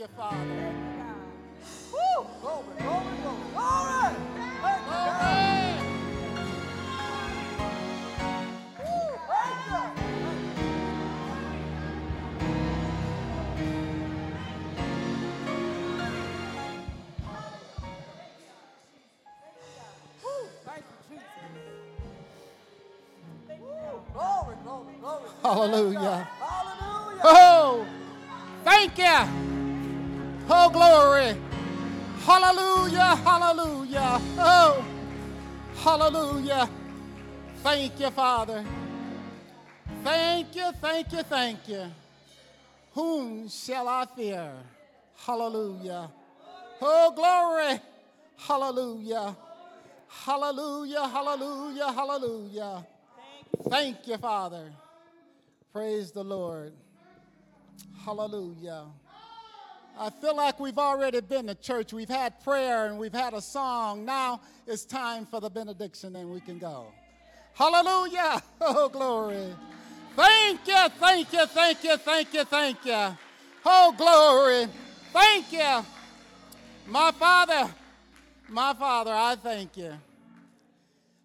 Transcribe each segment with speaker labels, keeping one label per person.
Speaker 1: You,
Speaker 2: Father.
Speaker 1: Woo! Glory, glory, glory. Glory! Thank
Speaker 2: Glory.
Speaker 1: Woo! Thank you. Woo! Thank you, Jesus. Woo! Glory, glory, glory.
Speaker 2: Hallelujah.
Speaker 1: Hallelujah.
Speaker 2: Oh, thank you. Oh, glory. Hallelujah. Hallelujah. Oh, hallelujah. Thank you, Father. Thank you, thank you, thank you. Whom shall I fear? Hallelujah. Oh, glory. Hallelujah. Hallelujah, hallelujah, hallelujah. Thank you, Father. Praise the Lord. Hallelujah. I feel like we've already been to church. We've had prayer and we've had a song. Now it's time for the benediction and we can go. Hallelujah. Oh, glory. Thank you, thank you, thank you, thank you, thank you. Oh, glory. Thank you. My Father, my Father, I thank you.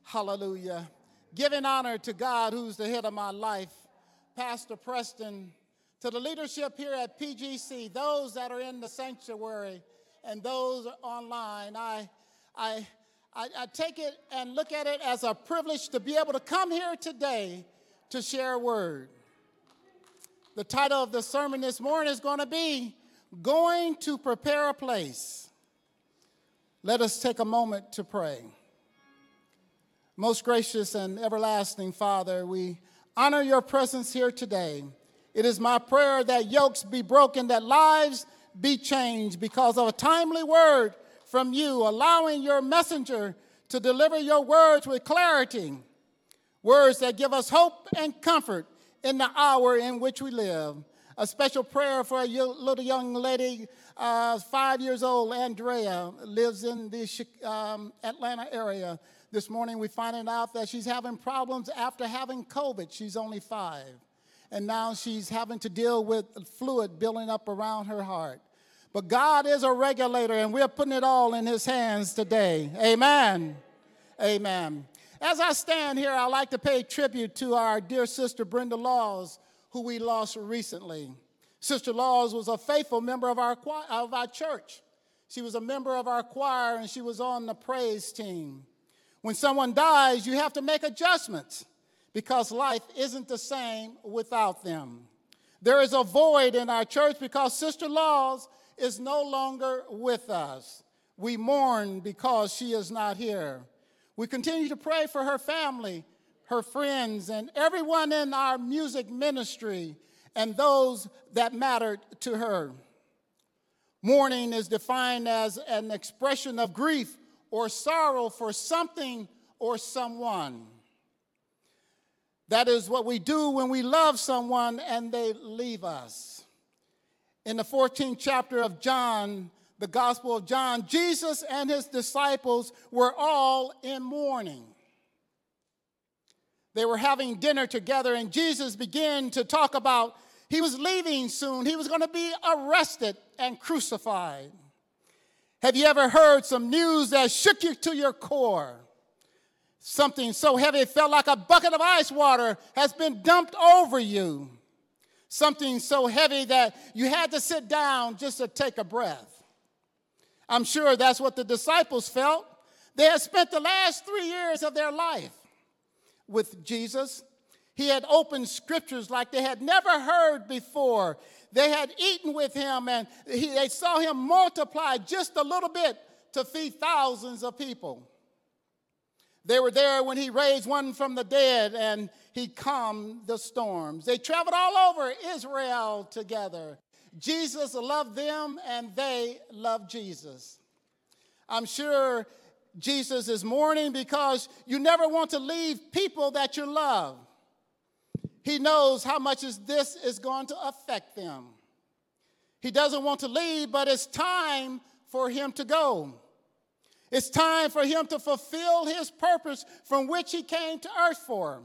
Speaker 2: Hallelujah. Giving honor to God, who's the head of my life, Pastor Preston, to the leadership here at PGC, those that are in the sanctuary and those online. I, I, I, I take it and look at it as a privilege to be able to come here today to share a word. The title of the sermon this morning is going to be Going to Prepare a Place. Let us take a moment to pray. Most gracious and everlasting Father, we honor your presence here today. It is my prayer that yokes be broken, that lives be changed because of a timely word from you, allowing your messenger to deliver your words with clarity, words that give us hope and comfort in the hour in which we live. A special prayer for a little young lady, uh, five years old, Andrea, lives in the um, Atlanta area. This morning, we finding out that she's having problems after having COVID. She's only five. And now she's having to deal with fluid building up around her heart. But God is a regulator, and we're putting it all in His hands today. Amen. Amen. As I stand here, I'd like to pay tribute to our dear sister Brenda Laws, who we lost recently. Sister Laws was a faithful member of our, choir, of our church. She was a member of our choir and she was on the praise team. When someone dies, you have to make adjustments because life isn't the same without them. There is a void in our church because Sister Laws is no longer with us. We mourn because she is not here. We continue to pray for her family, her friends, and everyone in our music ministry and those that mattered to her. Mourning is defined as an expression of grief or sorrow for something or someone. That is what we do when we love someone and they leave us. In the 14th chapter of John, the Gospel of John, Jesus and his disciples were all in mourning. They were having dinner together, and Jesus began to talk about he was leaving soon. He was going to be arrested and crucified. Have you ever heard some news that shook you to your core? Something so heavy it felt like a bucket of ice water has been dumped over you. Something so heavy that you had to sit down just to take a breath. I'm sure that's what the disciples felt. They had spent the last three years of their life with Jesus. He had opened scriptures like they had never heard before. They had eaten with him and he, they saw him multiply just a little bit to feed thousands of people. They were there when he raised one from the dead and he calmed the storms. They traveled all over Israel together. Jesus loved them and they loved Jesus. I'm sure Jesus is mourning because you never want to leave people that you love. He knows how much this is going to affect them. He doesn't want to leave, but it's time for him to go. It's time for him to fulfill his purpose from which he came to earth for. Him.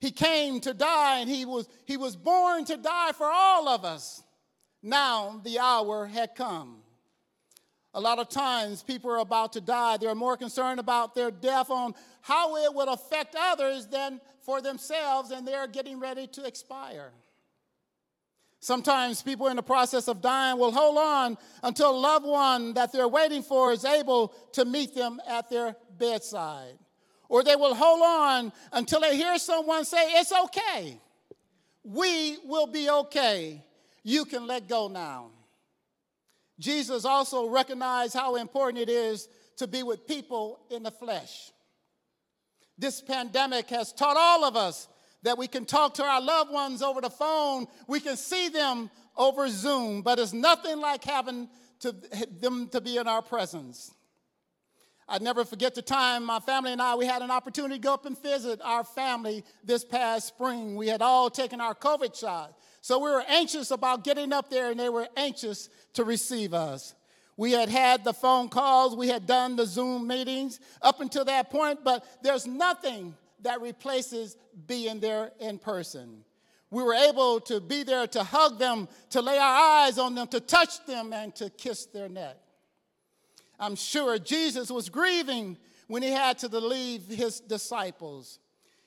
Speaker 2: He came to die, and he was, he was born to die for all of us. Now the hour had come. A lot of times, people are about to die. They're more concerned about their death on how it would affect others than for themselves, and they're getting ready to expire. Sometimes people in the process of dying will hold on until a loved one that they're waiting for is able to meet them at their bedside. Or they will hold on until they hear someone say, It's okay. We will be okay. You can let go now. Jesus also recognized how important it is to be with people in the flesh. This pandemic has taught all of us that we can talk to our loved ones over the phone, we can see them over Zoom, but it's nothing like having to, them to be in our presence. I never forget the time my family and I we had an opportunity to go up and visit our family this past spring. We had all taken our COVID shot. So we were anxious about getting up there and they were anxious to receive us. We had had the phone calls, we had done the Zoom meetings up until that point, but there's nothing that replaces being there in person. We were able to be there to hug them, to lay our eyes on them, to touch them, and to kiss their neck. I'm sure Jesus was grieving when he had to leave his disciples.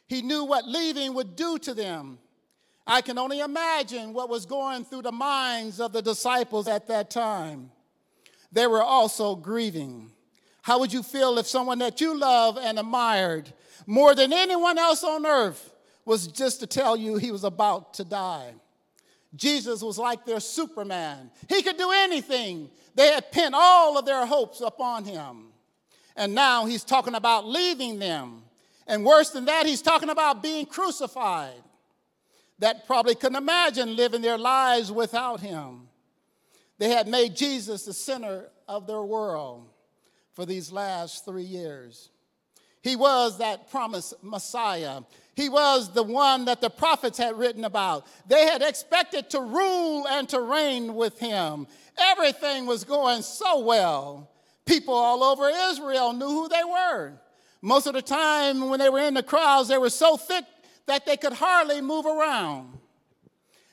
Speaker 2: He knew what leaving would do to them. I can only imagine what was going through the minds of the disciples at that time. They were also grieving. How would you feel if someone that you love and admired more than anyone else on earth was just to tell you he was about to die. Jesus was like their Superman. He could do anything. They had pinned all of their hopes upon him. And now he's talking about leaving them. And worse than that, he's talking about being crucified. That probably couldn't imagine living their lives without him. They had made Jesus the center of their world for these last three years. He was that promised Messiah. He was the one that the prophets had written about. They had expected to rule and to reign with him. Everything was going so well. People all over Israel knew who they were. Most of the time, when they were in the crowds, they were so thick that they could hardly move around.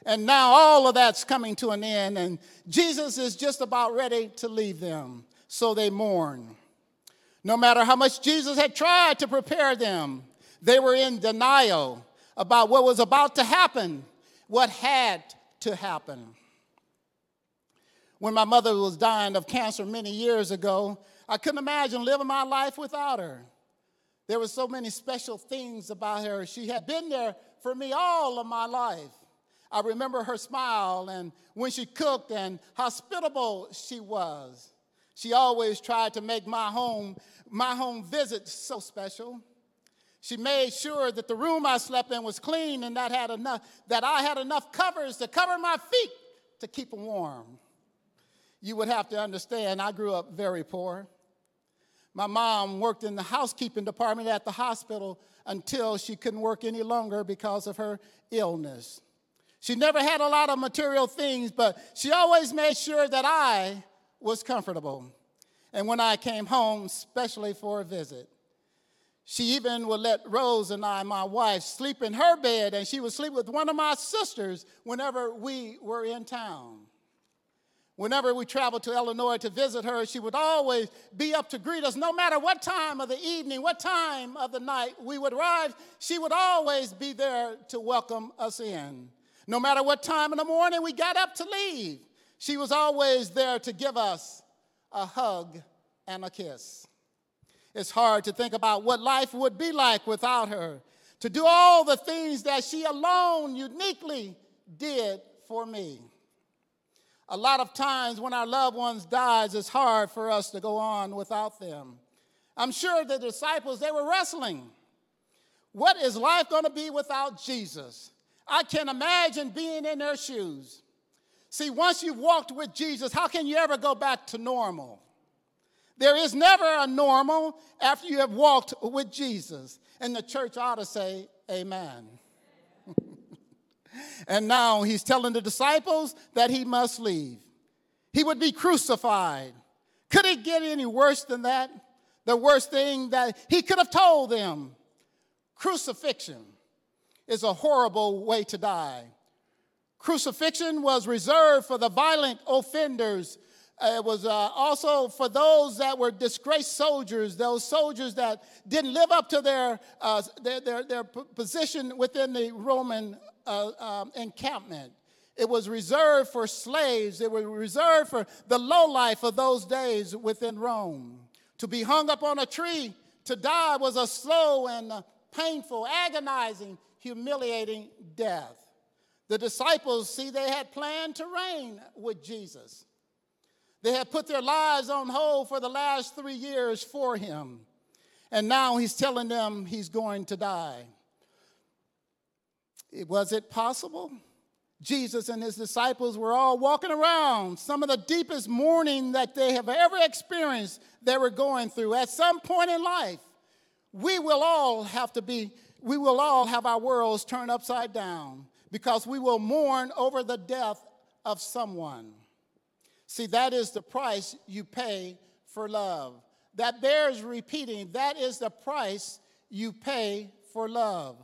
Speaker 2: And now all of that's coming to an end, and Jesus is just about ready to leave them. So they mourn. No matter how much Jesus had tried to prepare them, they were in denial about what was about to happen, what had to happen. When my mother was dying of cancer many years ago, I couldn't imagine living my life without her. There were so many special things about her. She had been there for me all of my life. I remember her smile and when she cooked and hospitable she was. She always tried to make my home, my home visit so special. She made sure that the room I slept in was clean and that, had enough, that I had enough covers to cover my feet to keep them warm. You would have to understand, I grew up very poor. My mom worked in the housekeeping department at the hospital until she couldn't work any longer because of her illness. She never had a lot of material things, but she always made sure that I was comfortable. And when I came home, especially for a visit, she even would let Rose and I, my wife, sleep in her bed, and she would sleep with one of my sisters whenever we were in town. Whenever we traveled to Illinois to visit her, she would always be up to greet us, no matter what time of the evening, what time of the night we would arrive, she would always be there to welcome us in. No matter what time in the morning we got up to leave, she was always there to give us a hug and a kiss. It's hard to think about what life would be like without her, to do all the things that she alone uniquely did for me. A lot of times when our loved ones dies, it's hard for us to go on without them. I'm sure the disciples, they were wrestling. What is life going to be without Jesus? I can imagine being in their shoes. See, once you've walked with Jesus, how can you ever go back to normal? There is never a normal after you have walked with Jesus. And the church ought to say, Amen. and now he's telling the disciples that he must leave. He would be crucified. Could it get any worse than that? The worst thing that he could have told them crucifixion is a horrible way to die. Crucifixion was reserved for the violent offenders uh, it was uh, also for those that were disgraced soldiers, those soldiers that didn't live up to their, uh, their, their, their, position within the Roman uh, um, encampment. It was reserved for slaves. It was reserved for the low life of those days within Rome. To be hung up on a tree, to die was a slow and painful, agonizing, humiliating death. The disciples, see, they had planned to reign with Jesus. They had put their lives on hold for the last three years for him. And now he's telling them he's going to die. Was it possible? Jesus and his disciples were all walking around, some of the deepest mourning that they have ever experienced, they were going through. At some point in life, we will all have to be, we will all have our worlds turned upside down because we will mourn over the death of someone. See, that is the price you pay for love. That bears repeating. That is the price you pay for love.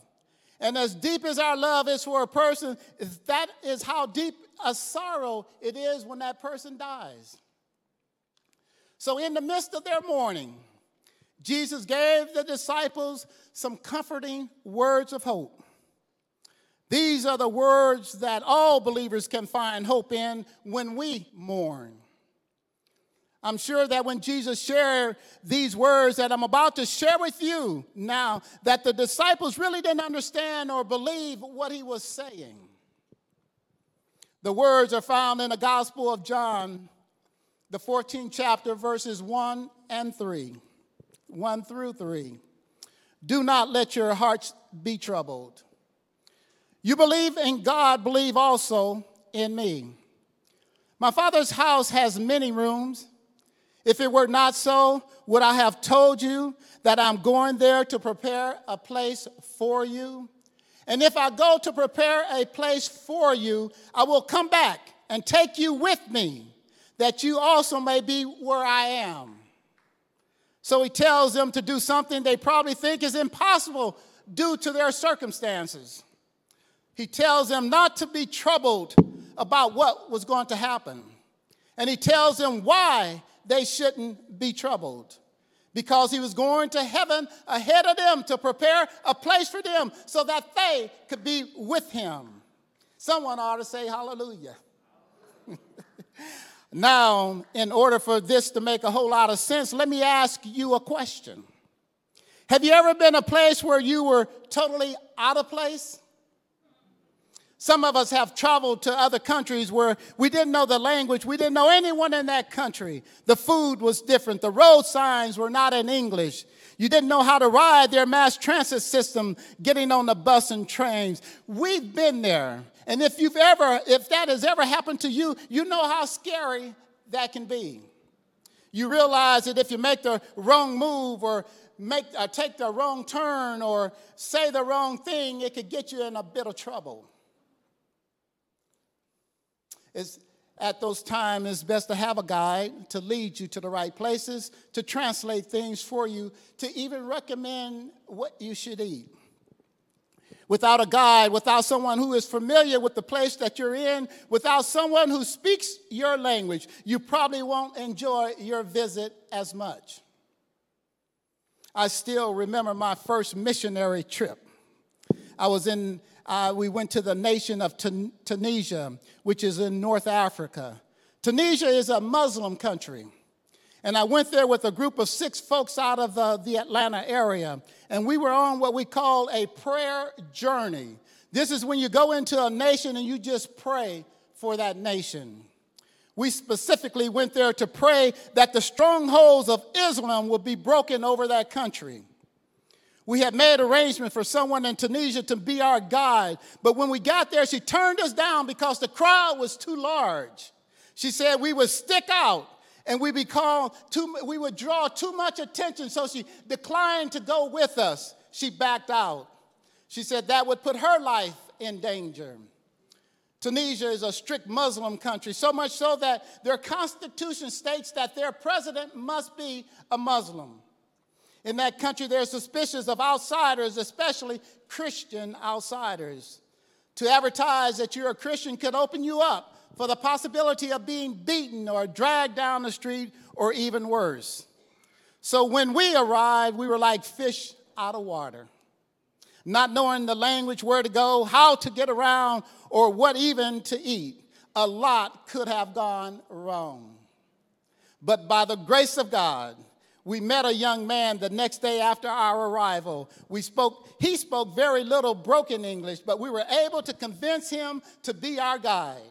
Speaker 2: And as deep as our love is for a person, that is how deep a sorrow it is when that person dies. So, in the midst of their mourning, Jesus gave the disciples some comforting words of hope. These are the words that all believers can find hope in when we mourn. I'm sure that when Jesus shared these words that I'm about to share with you now, that the disciples really didn't understand or believe what he was saying. The words are found in the Gospel of John, the 14th chapter, verses 1 and 3. 1 through 3. Do not let your hearts be troubled. You believe in God, believe also in me. My Father's house has many rooms. If it were not so, would I have told you that I'm going there to prepare a place for you? And if I go to prepare a place for you, I will come back and take you with me, that you also may be where I am. So he tells them to do something they probably think is impossible due to their circumstances. He tells them not to be troubled about what was going to happen. And he tells them why they shouldn't be troubled. because he was going to heaven ahead of them to prepare a place for them so that they could be with him. Someone ought to say hallelujah. now, in order for this to make a whole lot of sense, let me ask you a question. Have you ever been a place where you were totally out of place? Some of us have traveled to other countries where we didn't know the language, we didn't know anyone in that country. The food was different, the road signs were not in English. You didn't know how to ride their mass transit system, getting on the bus and trains. We've been there. And if you've ever, if that has ever happened to you, you know how scary that can be. You realize that if you make the wrong move or make or take the wrong turn or say the wrong thing, it could get you in a bit of trouble. It's, at those times, it's best to have a guide to lead you to the right places, to translate things for you, to even recommend what you should eat. Without a guide, without someone who is familiar with the place that you're in, without someone who speaks your language, you probably won't enjoy your visit as much. I still remember my first missionary trip. I was in uh, we went to the nation of Tun- Tunisia, which is in North Africa. Tunisia is a Muslim country. And I went there with a group of six folks out of uh, the Atlanta area. And we were on what we call a prayer journey. This is when you go into a nation and you just pray for that nation. We specifically went there to pray that the strongholds of Islam would be broken over that country. We had made arrangements for someone in Tunisia to be our guide, but when we got there, she turned us down because the crowd was too large. She said we would stick out and we, too, we would draw too much attention, so she declined to go with us. She backed out. She said that would put her life in danger. Tunisia is a strict Muslim country, so much so that their constitution states that their president must be a Muslim. In that country, they're suspicious of outsiders, especially Christian outsiders. To advertise that you're a Christian could open you up for the possibility of being beaten or dragged down the street or even worse. So when we arrived, we were like fish out of water, not knowing the language, where to go, how to get around, or what even to eat. A lot could have gone wrong. But by the grace of God, we met a young man the next day after our arrival. We spoke, he spoke very little broken English, but we were able to convince him to be our guide.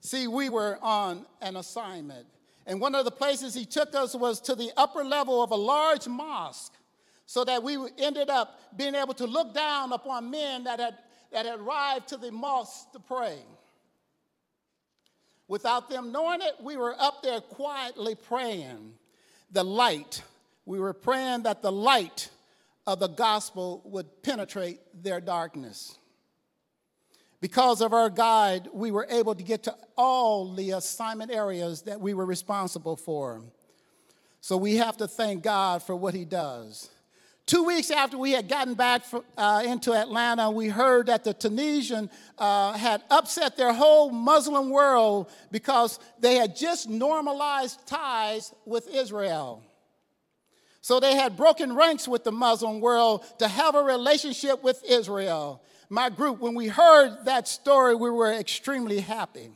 Speaker 2: See, we were on an assignment. And one of the places he took us was to the upper level of a large mosque so that we ended up being able to look down upon men that had, that had arrived to the mosque to pray. Without them knowing it, we were up there quietly praying the light. We were praying that the light of the gospel would penetrate their darkness. Because of our guide, we were able to get to all the assignment areas that we were responsible for. So we have to thank God for what He does. Two weeks after we had gotten back from, uh, into Atlanta, we heard that the Tunisian uh, had upset their whole Muslim world because they had just normalized ties with Israel. So they had broken ranks with the Muslim world to have a relationship with Israel. My group, when we heard that story, we were extremely happy.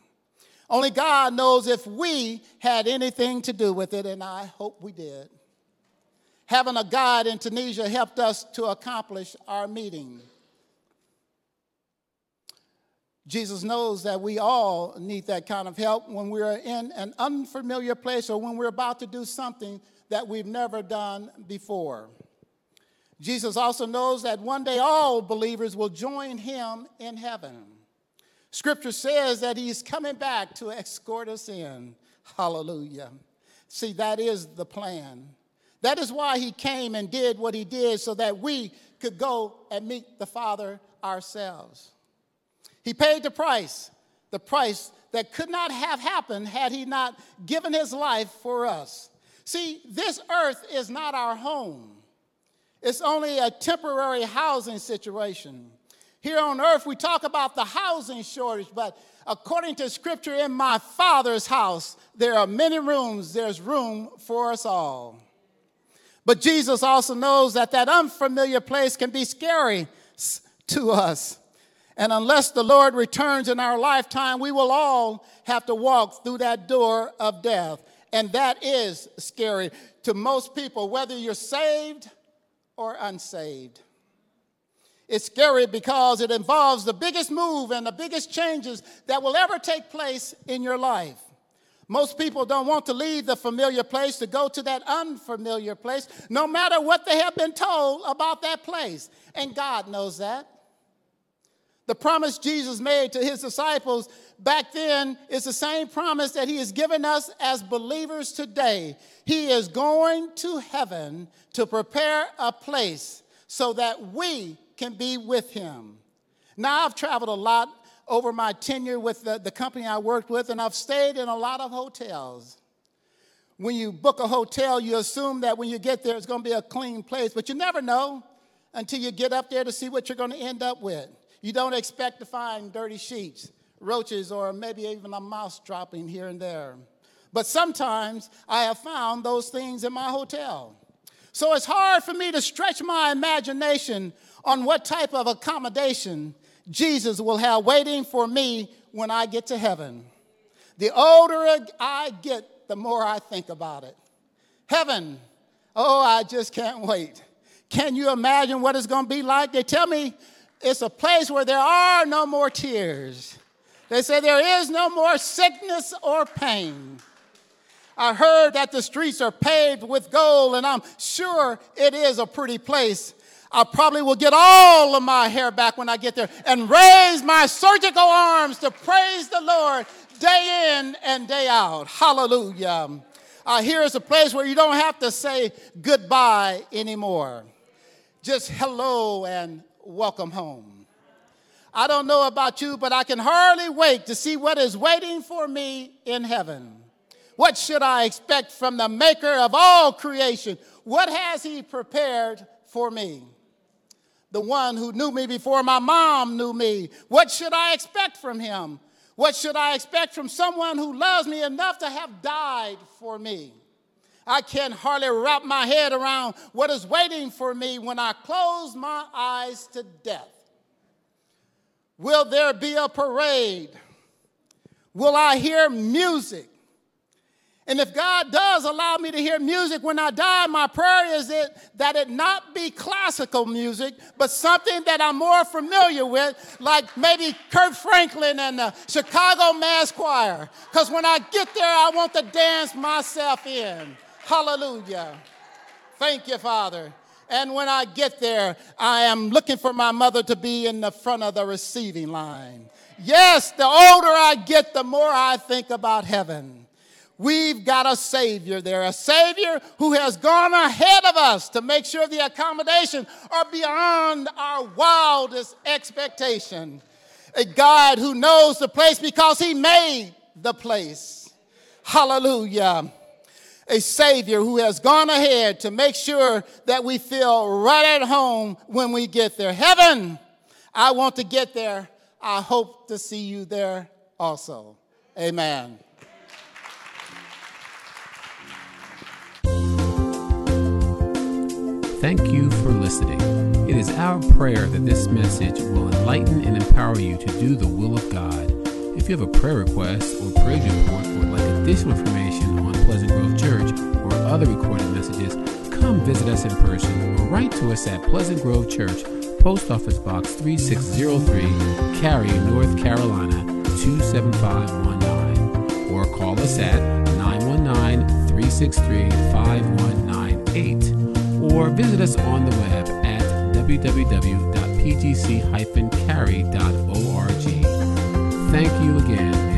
Speaker 2: Only God knows if we had anything to do with it, and I hope we did. Having a guide in Tunisia helped us to accomplish our meeting. Jesus knows that we all need that kind of help when we're in an unfamiliar place or when we're about to do something that we've never done before. Jesus also knows that one day all believers will join him in heaven. Scripture says that he's coming back to escort us in. Hallelujah. See, that is the plan. That is why he came and did what he did so that we could go and meet the Father ourselves. He paid the price, the price that could not have happened had he not given his life for us. See, this earth is not our home. It's only a temporary housing situation. Here on earth, we talk about the housing shortage, but according to scripture, in my Father's house, there are many rooms, there's room for us all. But Jesus also knows that that unfamiliar place can be scary to us. And unless the Lord returns in our lifetime, we will all have to walk through that door of death. And that is scary to most people, whether you're saved or unsaved. It's scary because it involves the biggest move and the biggest changes that will ever take place in your life. Most people don't want to leave the familiar place to go to that unfamiliar place, no matter what they have been told about that place. And God knows that. The promise Jesus made to his disciples back then is the same promise that he has given us as believers today. He is going to heaven to prepare a place so that we can be with him. Now, I've traveled a lot over my tenure with the, the company I worked with, and I've stayed in a lot of hotels. When you book a hotel, you assume that when you get there, it's going to be a clean place, but you never know until you get up there to see what you're going to end up with. You don't expect to find dirty sheets, roaches, or maybe even a mouse dropping here and there. But sometimes I have found those things in my hotel. So it's hard for me to stretch my imagination on what type of accommodation Jesus will have waiting for me when I get to heaven. The older I get, the more I think about it. Heaven, oh, I just can't wait. Can you imagine what it's going to be like? They tell me it's a place where there are no more tears. They say there is no more sickness or pain. I heard that the streets are paved with gold, and I'm sure it is a pretty place. I probably will get all of my hair back when I get there and raise my surgical arms to praise the Lord day in and day out. Hallelujah. Uh, here is a place where you don't have to say goodbye anymore. Just hello and welcome home. I don't know about you, but I can hardly wait to see what is waiting for me in heaven. What should I expect from the maker of all creation? What has he prepared for me? The one who knew me before my mom knew me. What should I expect from him? What should I expect from someone who loves me enough to have died for me? I can hardly wrap my head around what is waiting for me when I close my eyes to death. Will there be a parade? Will I hear music? And if God does allow me to hear music when I die, my prayer is that, that it not be classical music, but something that I'm more familiar with, like maybe Kirk Franklin and the Chicago Mass Choir. Because when I get there, I want to dance myself in. Hallelujah. Thank you, Father. And when I get there, I am looking for my mother to be in the front of the receiving line. Yes, the older I get, the more I think about heaven. We've got a Savior there, a Savior who has gone ahead of us to make sure the accommodations are beyond our wildest expectation. A God who knows the place because He made the place. Hallelujah. A Savior who has gone ahead to make sure that we feel right at home when we get there. Heaven, I want to get there. I hope to see you there also. Amen.
Speaker 3: Thank you for listening. It is our prayer that this message will enlighten and empower you to do the will of God. If you have a prayer request or praise report or would like additional information on Pleasant Grove Church or other recorded messages, come visit us in person or write to us at Pleasant Grove Church, Post Office Box 3603, Cary, North Carolina 27519, or call us at 919 363 5198 or visit us on the web at www.pgc-cary.org. Thank you again